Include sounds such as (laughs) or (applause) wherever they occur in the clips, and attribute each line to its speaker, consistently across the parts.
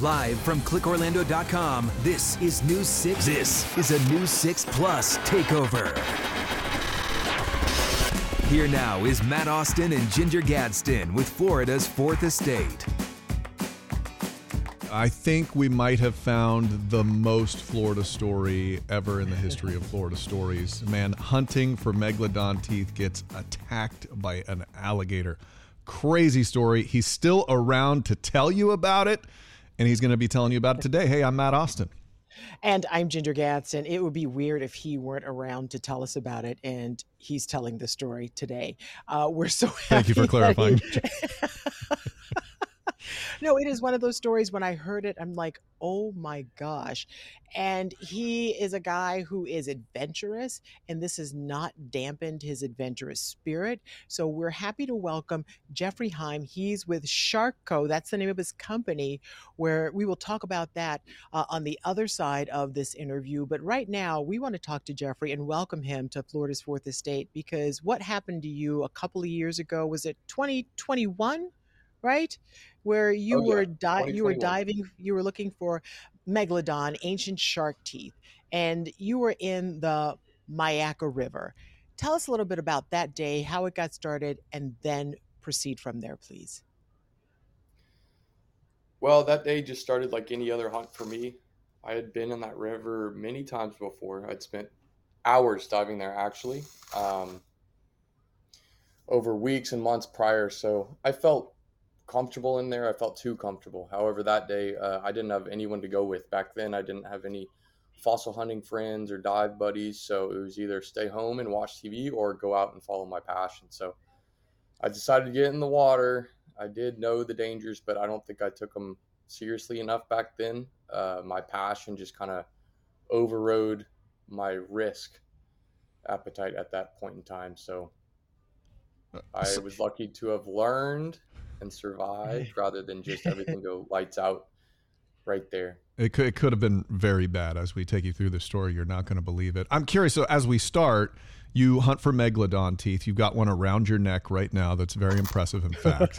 Speaker 1: Live from clickorlando.com, this is News 6. This is a News 6 Plus takeover. Here now is Matt Austin and Ginger Gadsden with Florida's Fourth Estate.
Speaker 2: I think we might have found the most Florida story ever in the history of Florida stories. Man, hunting for megalodon teeth gets attacked by an alligator. Crazy story. He's still around to tell you about it and he's going to be telling you about it today. Hey, I'm Matt Austin.
Speaker 3: And I'm Ginger Gadsden. It would be weird if he weren't around to tell us about it, and he's telling the story today. Uh, we're so
Speaker 2: Thank you for clarifying.
Speaker 3: He... (laughs) (laughs) no, it is one of those stories. When I heard it, I'm like, oh my gosh. And he is a guy who is adventurous, and this has not dampened his adventurous spirit. So we're happy to welcome Jeffrey Heim. He's with SHRKco, that's the name of his company, where we will talk about that uh, on the other side of this interview. But right now, we want to talk to Jeffrey and welcome him to Florida's Fourth Estate because what happened to you a couple of years ago? Was it 2021? Right? Where you
Speaker 4: oh, yeah.
Speaker 3: were di- you were diving, you were looking for megalodon, ancient shark teeth, and you were in the Myakka River. Tell us a little bit about that day, how it got started, and then proceed from there, please.
Speaker 4: Well, that day just started like any other hunt for me. I had been in that river many times before. I'd spent hours diving there actually, um, over weeks and months prior. So I felt comfortable in there. I felt too comfortable. However, that day uh, I didn't have anyone to go with. Back then, I didn't have any fossil hunting friends or dive buddies. So it was either stay home and watch TV or go out and follow my passion. So I decided to get in the water. I did know the dangers, but I don't think I took them seriously enough back then. Uh, my passion just kind of overrode my risk appetite at that point in time. So uh, I was lucky to have learned and survive (laughs) rather than just everything go lights out right there.
Speaker 2: It could, it could have been very bad as we take you through the story. You're not going to believe it. I'm curious. So, as we start, you hunt for megalodon teeth. You've got one around your neck right now that's very impressive, in (laughs) fact.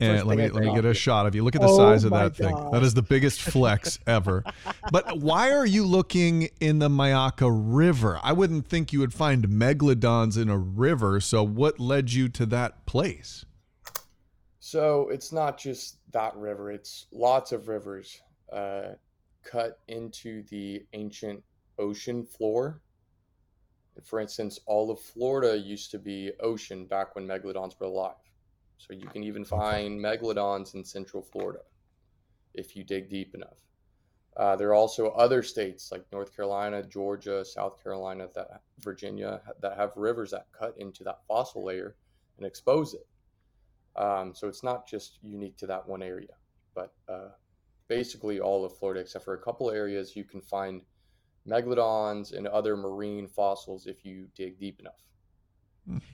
Speaker 2: and let me let me get a shot of you. Look at the oh size of that thing. That is the biggest (laughs) flex ever. But why are you looking in the Myakka River? I wouldn't think you would find megalodons in a river. So, what led you to that place?
Speaker 4: So it's not just that river, it's lots of rivers uh, cut into the ancient ocean floor. For instance, all of Florida used to be ocean back when megalodons were alive. So you can even find megalodons in central Florida if you dig deep enough. Uh, there are also other states like North Carolina, Georgia, South Carolina, that Virginia that have rivers that cut into that fossil layer and expose it. Um, so it's not just unique to that one area, but uh, basically all of Florida, except for a couple areas, you can find megalodons and other marine fossils if you dig deep enough.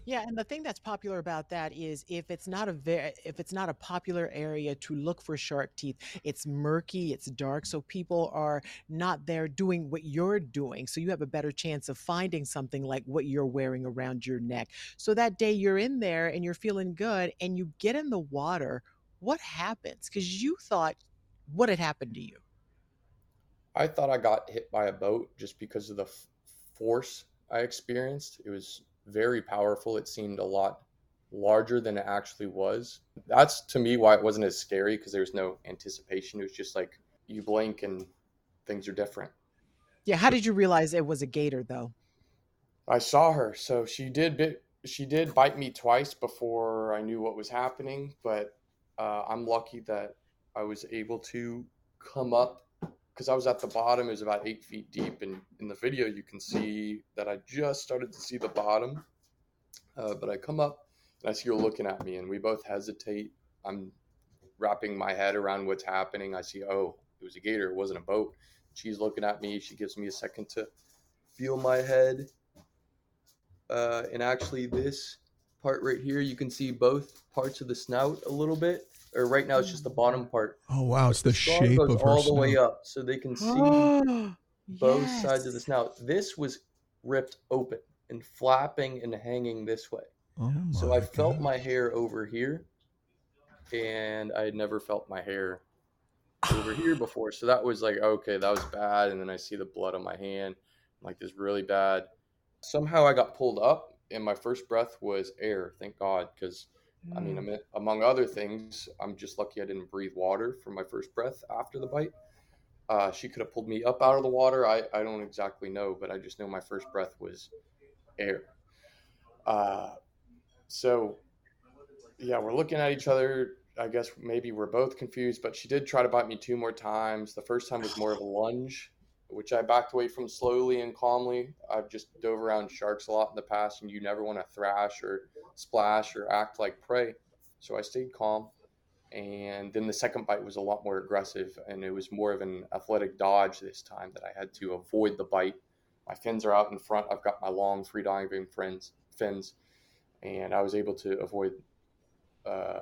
Speaker 3: Yeah, and the thing that's popular about that is if it's not a very if it's not a popular area to look for shark teeth, it's murky, it's dark, so people are not there doing what you're doing. So you have a better chance of finding something like what you're wearing around your neck. So that day you're in there and you're feeling good and you get in the water, what happens? Cuz you thought what had happened to you?
Speaker 4: I thought I got hit by a boat just because of the f- force I experienced. It was very powerful. It seemed a lot larger than it actually was. That's to me why it wasn't as scary because there was no anticipation. It was just like you blink and things are different.
Speaker 3: Yeah, how did you realize it was a gator though?
Speaker 4: I saw her. So she did bit she did bite me twice before I knew what was happening, but uh, I'm lucky that I was able to come up because I was at the bottom, it was about eight feet deep, and in the video you can see that I just started to see the bottom. Uh, but I come up and I see her looking at me, and we both hesitate. I'm wrapping my head around what's happening. I see, oh, it was a gator, it wasn't a boat. She's looking at me. She gives me a second to feel my head. Uh, and actually, this part right here, you can see both parts of the snout a little bit. Or right now, it's just the bottom part.
Speaker 2: Oh wow, it's the,
Speaker 4: The
Speaker 2: shape
Speaker 4: goes
Speaker 2: of her
Speaker 4: all the way up, so they can see
Speaker 3: Oh, (gasps)
Speaker 4: both sides of the snout. This was ripped open and flapping and hanging this way.
Speaker 2: Oh
Speaker 4: So I felt my hair over here, and I had never felt my hair over here (sighs) before. So that was like, okay, that was bad. And then I see the blood on my hand. I'm like, this is really bad. Somehow I got pulled up, and my first breath was air. Thank God, because I mean,
Speaker 3: Mm.
Speaker 4: among other things, I'm just lucky I didn't breathe water for my first breath after the bite. Uh, she could have pulled me up out of the water. I, I don't exactly know, but I just know my first breath was air. Uh, so, yeah, we're looking at each other. I guess maybe we're both confused, but she did try to bite me two more times. The first time was more of a lunge, which I backed away from slowly and calmly. I've just dove around sharks a lot in the past, and you never want to thrash or splash or act like prey. So I stayed calm. And then the second bite was a lot more aggressive, and it was more of an athletic dodge this time that I had to avoid the bite. My fins are out in front. I've got my long free diving fins, fins, and I was able to avoid uh,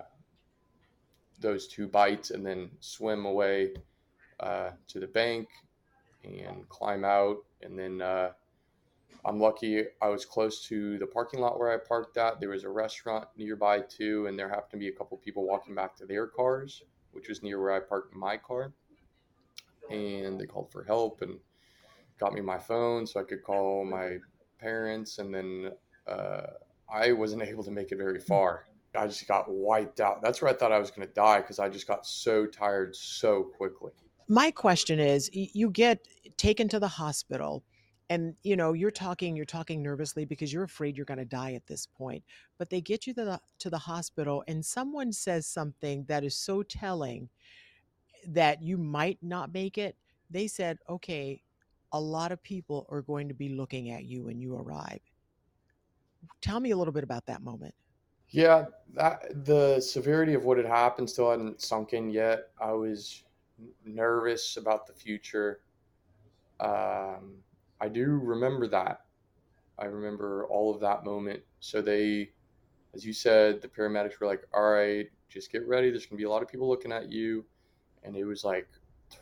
Speaker 4: those two bites and then swim away uh, to the bank and climb out. And then uh, I'm lucky I was close to the parking lot where I parked at. There was a restaurant nearby too, and there happened to be a couple people walking back to their cars, which was near where I parked my car. And they called for help and got me my phone so I could call my parents. And then uh, I wasn't able to make it very far. I just got wiped out. That's where I thought I was going to die because I just got so tired so quickly.
Speaker 3: My question is you get taken to the hospital and you know you're talking you're talking nervously because you're afraid you're going to die at this point but they get you to the to the hospital and someone says something that is so telling that you might not make it they said okay a lot of people are going to be looking at you when you arrive tell me a little bit about that moment
Speaker 4: Yeah, that the severity of what had happened still hadn't sunk in yet. I was nervous about the future. Um, I do remember that. I remember all of that moment. So they, as you said, the paramedics were like, "All right, just get ready. There's gonna be a lot of people looking at you," and it was like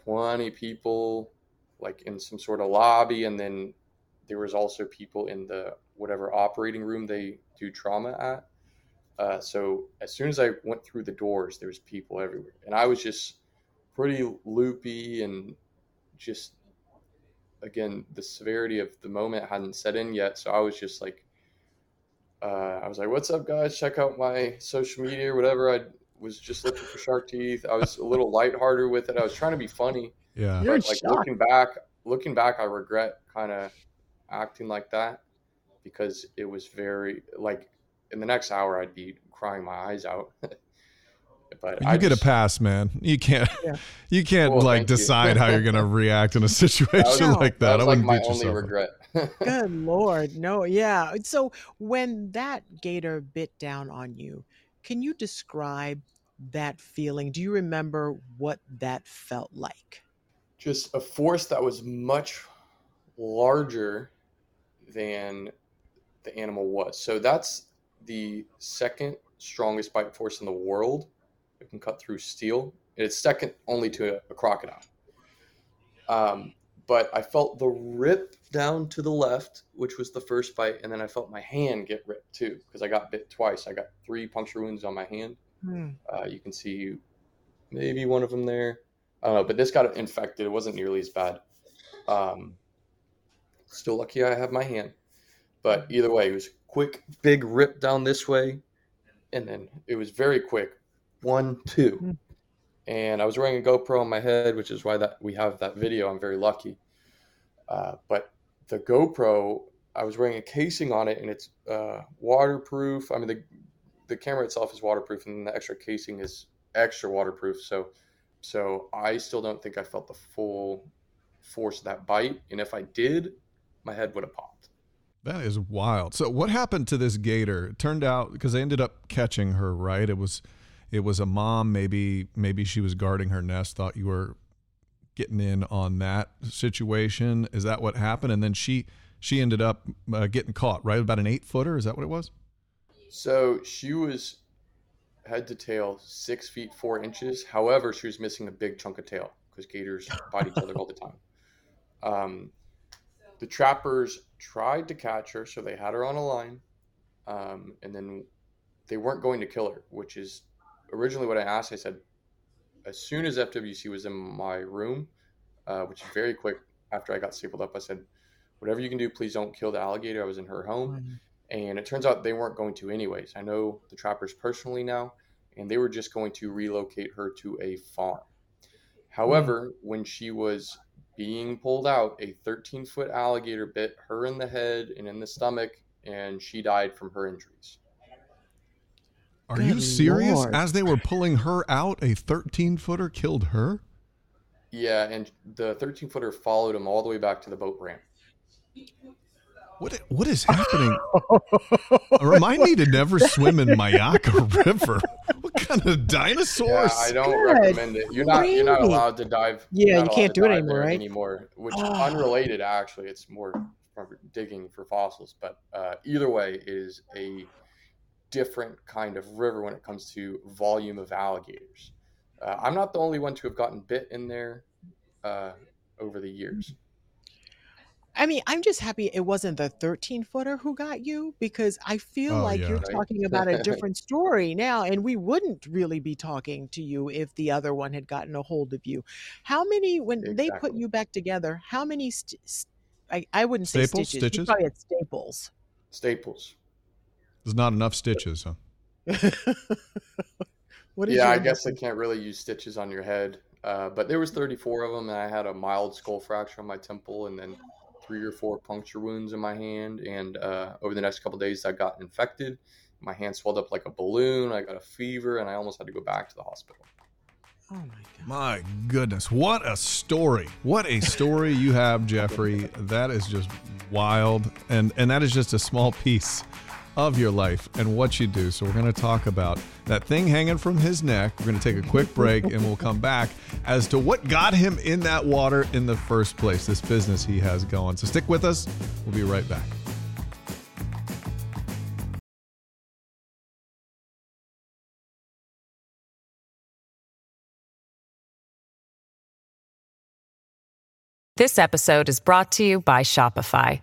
Speaker 4: 20 people, like in some sort of lobby, and then there was also people in the whatever operating room they do trauma at. Uh, so as soon as I went through the doors, there was people everywhere, and I was just pretty loopy and just again the severity of the moment hadn't set in yet. So I was just like, uh, I was like, "What's up, guys? Check out my social media or whatever." I was just looking for shark teeth. I was a little lighthearted with it. I was trying to be funny,
Speaker 2: Yeah.
Speaker 3: You're in
Speaker 4: but like
Speaker 3: shock.
Speaker 4: looking back, looking back, I regret kind of acting like that because it was very like in the next hour I'd be crying my eyes out. (laughs) but
Speaker 2: You
Speaker 4: I
Speaker 2: get
Speaker 4: just-
Speaker 2: a pass, man. You can't.
Speaker 3: Yeah. (laughs)
Speaker 2: You can't
Speaker 4: Well,
Speaker 2: like
Speaker 4: thank you.
Speaker 2: decide how you're gonna (laughs) react in a situation
Speaker 4: was-
Speaker 2: like that.
Speaker 4: That
Speaker 2: I
Speaker 4: was like
Speaker 2: wouldn't
Speaker 4: my
Speaker 2: beat
Speaker 4: only
Speaker 2: yourself.
Speaker 4: regret. (laughs)
Speaker 3: Good Lord. No, yeah. So when that gator bit down on you, can you describe that feeling? Do you remember what that felt like?
Speaker 4: just a force that was much larger than the animal was. So that's the second strongest bite force in the world. It can cut through steel. It's second only to a, a crocodile. Um, but I felt the rip down to the left, which was the first bite, and then I felt my hand get ripped too because I got bit twice. I got three puncture wounds on my hand.
Speaker 3: Hmm.
Speaker 4: Uh, you can see maybe one of them there. I don't know, but this got infected. It wasn't nearly as bad. Um, still lucky I have my hand. But either way, it was quick, big rip down this way, and then it was very quick. One, two.
Speaker 3: Hmm.
Speaker 4: And I was wearing a GoPro on my head, which is why that we have that video. I'm very lucky. Uh, but the GoPro, I was wearing a casing on it, and it's uh, waterproof. I mean, the the camera itself is waterproof, and the extra casing is extra waterproof. So, so I still don't think I felt the full force of that bite. And if I did, my head would have popped.
Speaker 2: That is wild. So what happened to this gator? It turned out because they ended up catching her, right? It was it was a mom, maybe maybe she was guarding her nest, thought you were getting in on that situation. Is that what happened? And then she she ended up uh, getting caught, right? About an eight footer. Is that what it was?
Speaker 4: So she was head to tail six feet four inches. However, she was missing a big chunk of tail because gators bite each other all the time. Um, the trappers tried to catch her, so they had her on a line, um, and then they weren't going to kill her, which is originally what I asked. I said, as soon as FWC was in my room, uh, which is very quick after I got stapled up, I said, whatever you can do, please don't kill the alligator. I was in her home. And it turns out they weren't going to, anyways. I know the trappers personally now, and they were just going to relocate her to a farm. However, mm-hmm. when she was being pulled out, a 13 foot alligator bit her in the head and in the stomach, and she died from her injuries.
Speaker 2: Are Good you serious? Lord. As they were pulling her out, a 13 footer killed her?
Speaker 4: Yeah, and the 13 footer followed him all the way back to the boat ramp.
Speaker 2: What what is happening? (laughs) Remind me to never swim in Myakka (laughs) River. What kind of dinosaurs?
Speaker 4: Yeah, I don't Good. recommend it. You're not you're not allowed to dive.
Speaker 3: Yeah, you can't do it anymore, right?
Speaker 4: Anymore, which oh. unrelated actually. It's more digging for fossils, but uh, either way is a different kind of river when it comes to volume of alligators. Uh, I'm not the only one to have gotten bit in there uh, over the years.
Speaker 3: I mean, I'm just happy it wasn't the 13 footer who got you because I feel oh, like yeah. you're right. talking about a (laughs) different story now, and we wouldn't really be talking to you if the other one had gotten a hold of you. How many, when exactly. they put you back together, how many, st- st- I, I wouldn't say staples, stitches, stitches? you probably had staples.
Speaker 4: Staples.
Speaker 2: There's not enough stitches, huh? (laughs)
Speaker 4: yeah, I guess I can't really use stitches on your head. Uh, but there was 34 of them, and I had a mild skull fracture on my temple, and then three or four puncture wounds in my hand. And uh, over the next couple days, I got infected. My hand swelled up like a balloon. I got a fever, and I almost had to go back to the hospital.
Speaker 2: Oh my god. My goodness, what a story. What a story you have, Jeffrey. That is just wild. And and that is just a small piece of your life and what you do. So, we're going to talk about that thing hanging from his neck. We're going to take a quick break and we'll come back as to what got him in that water in the first place, this business he has going. So, stick with us. We'll be right back.
Speaker 5: This episode is brought to you by Shopify.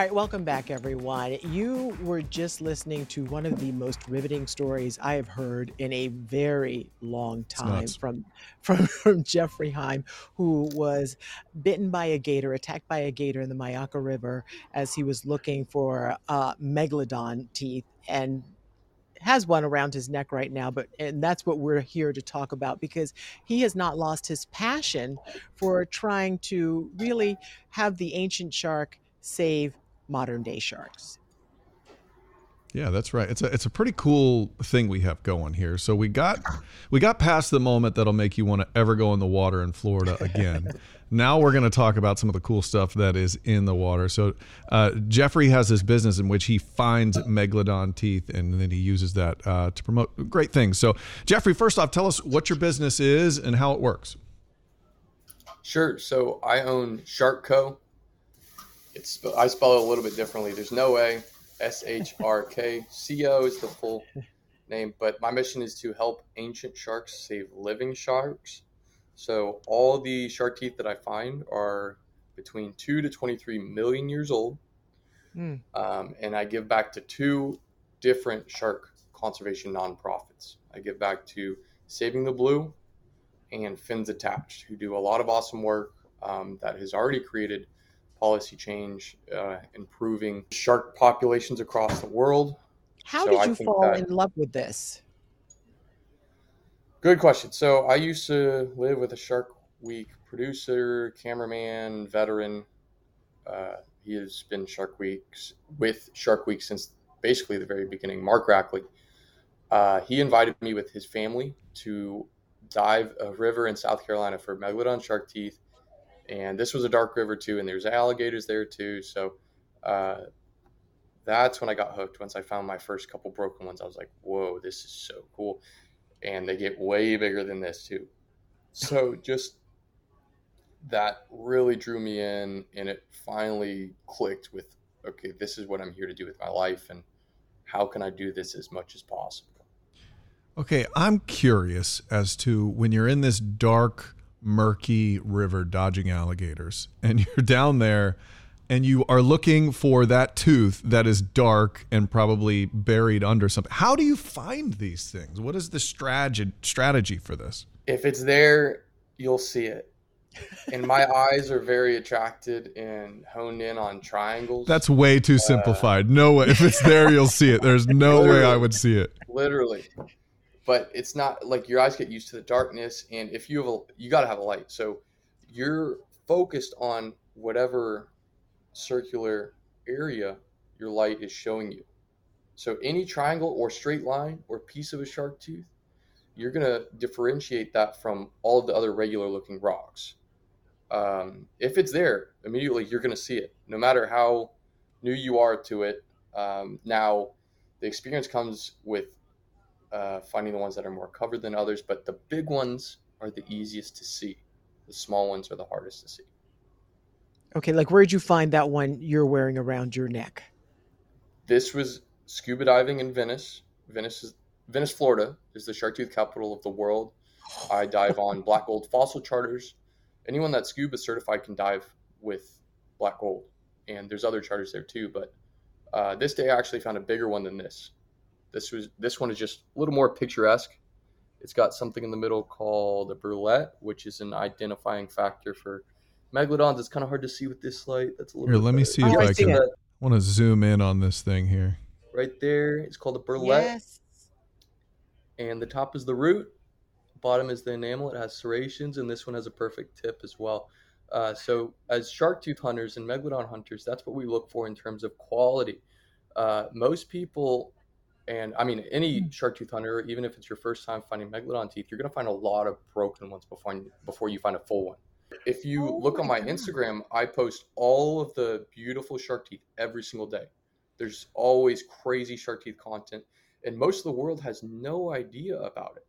Speaker 3: All right, welcome back, everyone. You were just listening to one of the most riveting stories I have heard in a very long time from, (laughs) from from Jeffrey Heim, who was bitten by a gator, attacked by a gator in the Myakka River as he was looking for uh, megalodon teeth, and has one around his neck right now but and that's what we're here to talk about because he has not lost his passion for trying to really have the ancient shark save modern day sharks.
Speaker 2: Yeah, that's right. It's a it's a pretty cool thing we have going here. So we got we got past the moment that'll make you want to ever go in the water in Florida again. (laughs) now we're going to talk about some of the cool stuff that is in the water. So uh, Jeffrey has this business in which he finds megalodon teeth and then he uses that uh, to promote great things. So Jeffrey, first off, tell us what your business is and how it works.
Speaker 4: Sure. So I own SHRKco it's I spell it a little bit differently. There's no way. S H R K C O is the full name, but my mission is to help ancient sharks save living sharks. So all the shark teeth that I find are between 2 to 23 million years old.
Speaker 3: Mm.
Speaker 4: Um, and I give back to two different shark conservation nonprofits. I give back to Saving the Blue and Fins Attached, who do a lot of awesome work um, that has already created policy change, uh, improving shark populations across the world.
Speaker 3: How
Speaker 4: So
Speaker 3: did you fall
Speaker 4: that-
Speaker 3: in love with this?
Speaker 4: Good question. So I used to live with a Shark Week producer, cameraman, veteran. Uh, he has been Shark Weeks with Shark Week since basically the very beginning. Mark Rackley. Uh, he invited me with his family to dive a river in South Carolina for megalodon shark teeth, and this was a dark river too, and there's alligators there too. So uh, that's when I got hooked. Once I found my first couple broken ones, I was like, "Whoa, this is so cool!" And they get way bigger than this too. So just that really drew me in, and it finally clicked with, "Okay, this is what I'm here to do with my life, and how can I do this as much as possible."
Speaker 2: Okay, I'm curious as to when you're in this dark, murky river dodging alligators (laughs) and you're down there and you are looking for that tooth that is dark and probably buried under something. How do you find these things? What is the strategy strategy for this?
Speaker 4: if it's there, you'll see it. And my (laughs) eyes are very attracted and honed in on triangles.
Speaker 2: That's way too uh, simplified. No way. If it's there, you'll see it. There's (laughs) no way I would see it.
Speaker 4: literally. But it's not like your eyes get used to the darkness, and if you have a, you got to have a light. So you're focused on whatever circular area your light is showing you. So any triangle or straight line or piece of a shark tooth, you're gonna differentiate that from all of the other regular looking rocks. Um, if it's there, immediately you're gonna see it, no matter how new you are to it. Um, now, the experience comes with uh, finding the ones that are more covered than others, but the big ones are the easiest to see. The small ones are the hardest to see.
Speaker 3: Okay, like where'd you find that one you're wearing around your neck?
Speaker 4: This was scuba diving in Venice. Venice is Venice, Florida is the shark tooth capital of the world. I dive on (laughs) black gold fossil charters. Anyone that's scuba certified can dive with black gold, and there's other charters there too. But uh, this day I actually found a bigger one than this. This was this one is just a little more picturesque. It's got something in the middle called a bourlette, which is an identifying factor for megalodons. It's kind of hard to see with this light. That's a little.
Speaker 2: Here,
Speaker 4: bit
Speaker 2: let me see if
Speaker 3: I
Speaker 2: I
Speaker 3: see
Speaker 2: can.
Speaker 3: it.
Speaker 2: I want to zoom in on this thing here.
Speaker 4: Right there, it's called a bourlette.
Speaker 3: Yes.
Speaker 4: and the top is the root bottom is the enamel it has serrations and this one has a perfect tip as well uh, so as shark tooth hunters and megalodon hunters that's what we look for in terms of quality uh, most people and i mean any hmm. shark tooth hunter even if it's your first time finding megalodon teeth you're going to find a lot of broken ones before you, before you find a full one if you
Speaker 3: Oh
Speaker 4: look on
Speaker 3: my
Speaker 4: my
Speaker 3: God.
Speaker 4: instagram i post all of the beautiful shark teeth every single day there's always crazy shark teeth content and most of the world has no idea about it.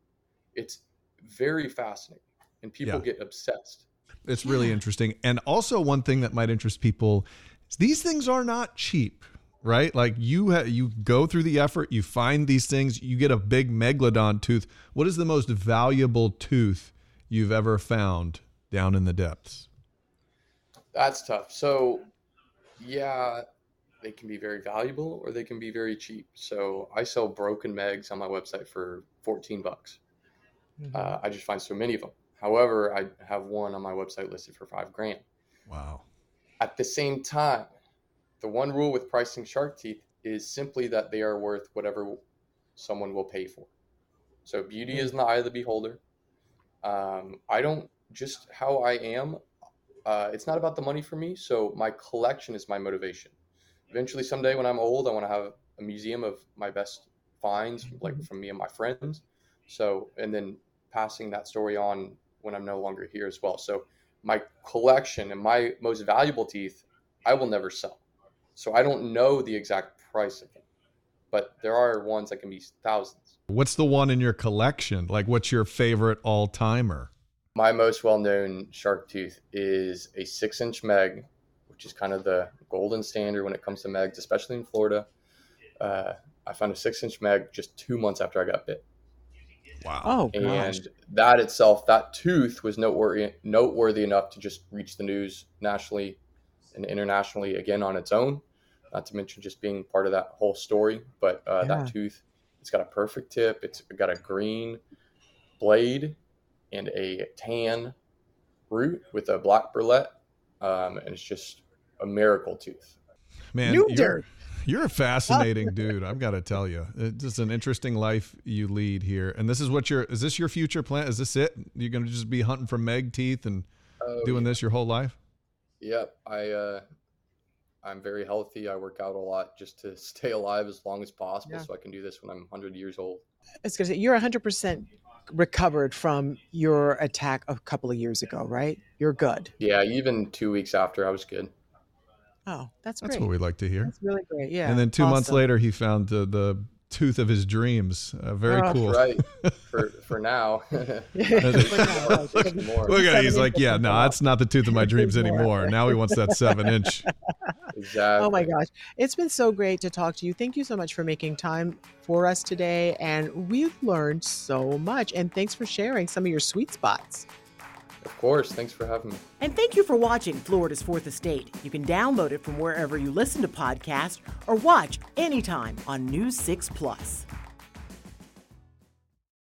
Speaker 4: It's very fascinating, and people
Speaker 2: Yeah.
Speaker 4: get obsessed.
Speaker 2: It's really interesting. And also one thing that might interest people is these things are not cheap, right? Like you ha- you go through the effort, you find these things, you get a big megalodon tooth. What is the most valuable tooth you've ever found down in the depths?
Speaker 4: That's tough. So, yeah, they can be very valuable or they can be very cheap. So, I sell broken megs on my website for 14 bucks.
Speaker 3: Mhm.
Speaker 4: Uh, I just find so many of them. However, I have one on my website listed for five grand.
Speaker 2: Wow.
Speaker 4: At the same time, the one rule with pricing shark teeth is simply that they are worth whatever someone will pay for. So beauty is in the eye of the beholder. Um, I don't just how I am. Uh, it's not about the money for me. So my collection is my motivation. Eventually, someday when I'm old, I want to have a museum of my best finds, like from me and my friends. So and then passing that story on when I'm no longer here as well. So my collection and my most valuable teeth, I will never sell. So I don't know the exact price of them, but there are ones that can be thousands.
Speaker 2: What's the one in your collection? Like what's your favorite all-timer?
Speaker 4: My most well-known shark tooth is a six-inch meg, which is kind of the golden standard when it comes to megs, especially in Florida. Uh, I found a six-inch meg just two months after I got bit.
Speaker 2: Wow.
Speaker 3: Oh gosh.
Speaker 4: and that itself, that tooth was noteworthy, noteworthy enough to just reach the news nationally and internationally again on its own. Not to mention just being part of that whole story. But uh,
Speaker 3: Yeah.
Speaker 4: that tooth, it's got a perfect tip. It's got a green blade and a tan root with a black bourlette, um, and it's just a miracle tooth.
Speaker 2: Man,
Speaker 3: New
Speaker 2: you're,
Speaker 3: dirt.
Speaker 2: you're a fascinating dude. I've got to tell you, it's just an interesting life you lead here. And this is what your is this your future plan? Is this it? You're going to just be hunting for meg teeth and
Speaker 4: Oh,
Speaker 2: doing this your whole life?
Speaker 4: Yep, I uh, I'm very healthy. I work out a lot just to (laughs) stay alive as long as possible,
Speaker 3: Yeah.
Speaker 4: so I can do this when I'm 100 years old.
Speaker 3: I was gonna say you're 100 percent recovered from your attack a couple of years ago, right? You're good.
Speaker 4: Yeah, even two weeks after, I was good.
Speaker 3: Oh, that's
Speaker 2: That's what we like to hear.
Speaker 3: That's really great. Yeah.
Speaker 2: and then two months later, he found the, the tooth of his dreams. Uh, very
Speaker 3: Oh,
Speaker 2: cool.
Speaker 4: Right (laughs) for for now. (laughs)
Speaker 3: Look now,
Speaker 2: Look,
Speaker 3: like,
Speaker 4: more.
Speaker 2: look at it. He's like, yeah, no, that's not the tooth of my dreams anymore. Now he wants that seven inch.
Speaker 4: Exactly.
Speaker 3: Oh my gosh. It's been so great to talk to you. Thank you so much for making time for us today. And we've learned so much. And thanks for sharing some of your sweet spots.
Speaker 4: Of course. Thanks for having me.
Speaker 6: And thank you for watching Florida's Fourth Estate. You can download it from wherever you listen to podcasts or watch anytime on News 6 Plus.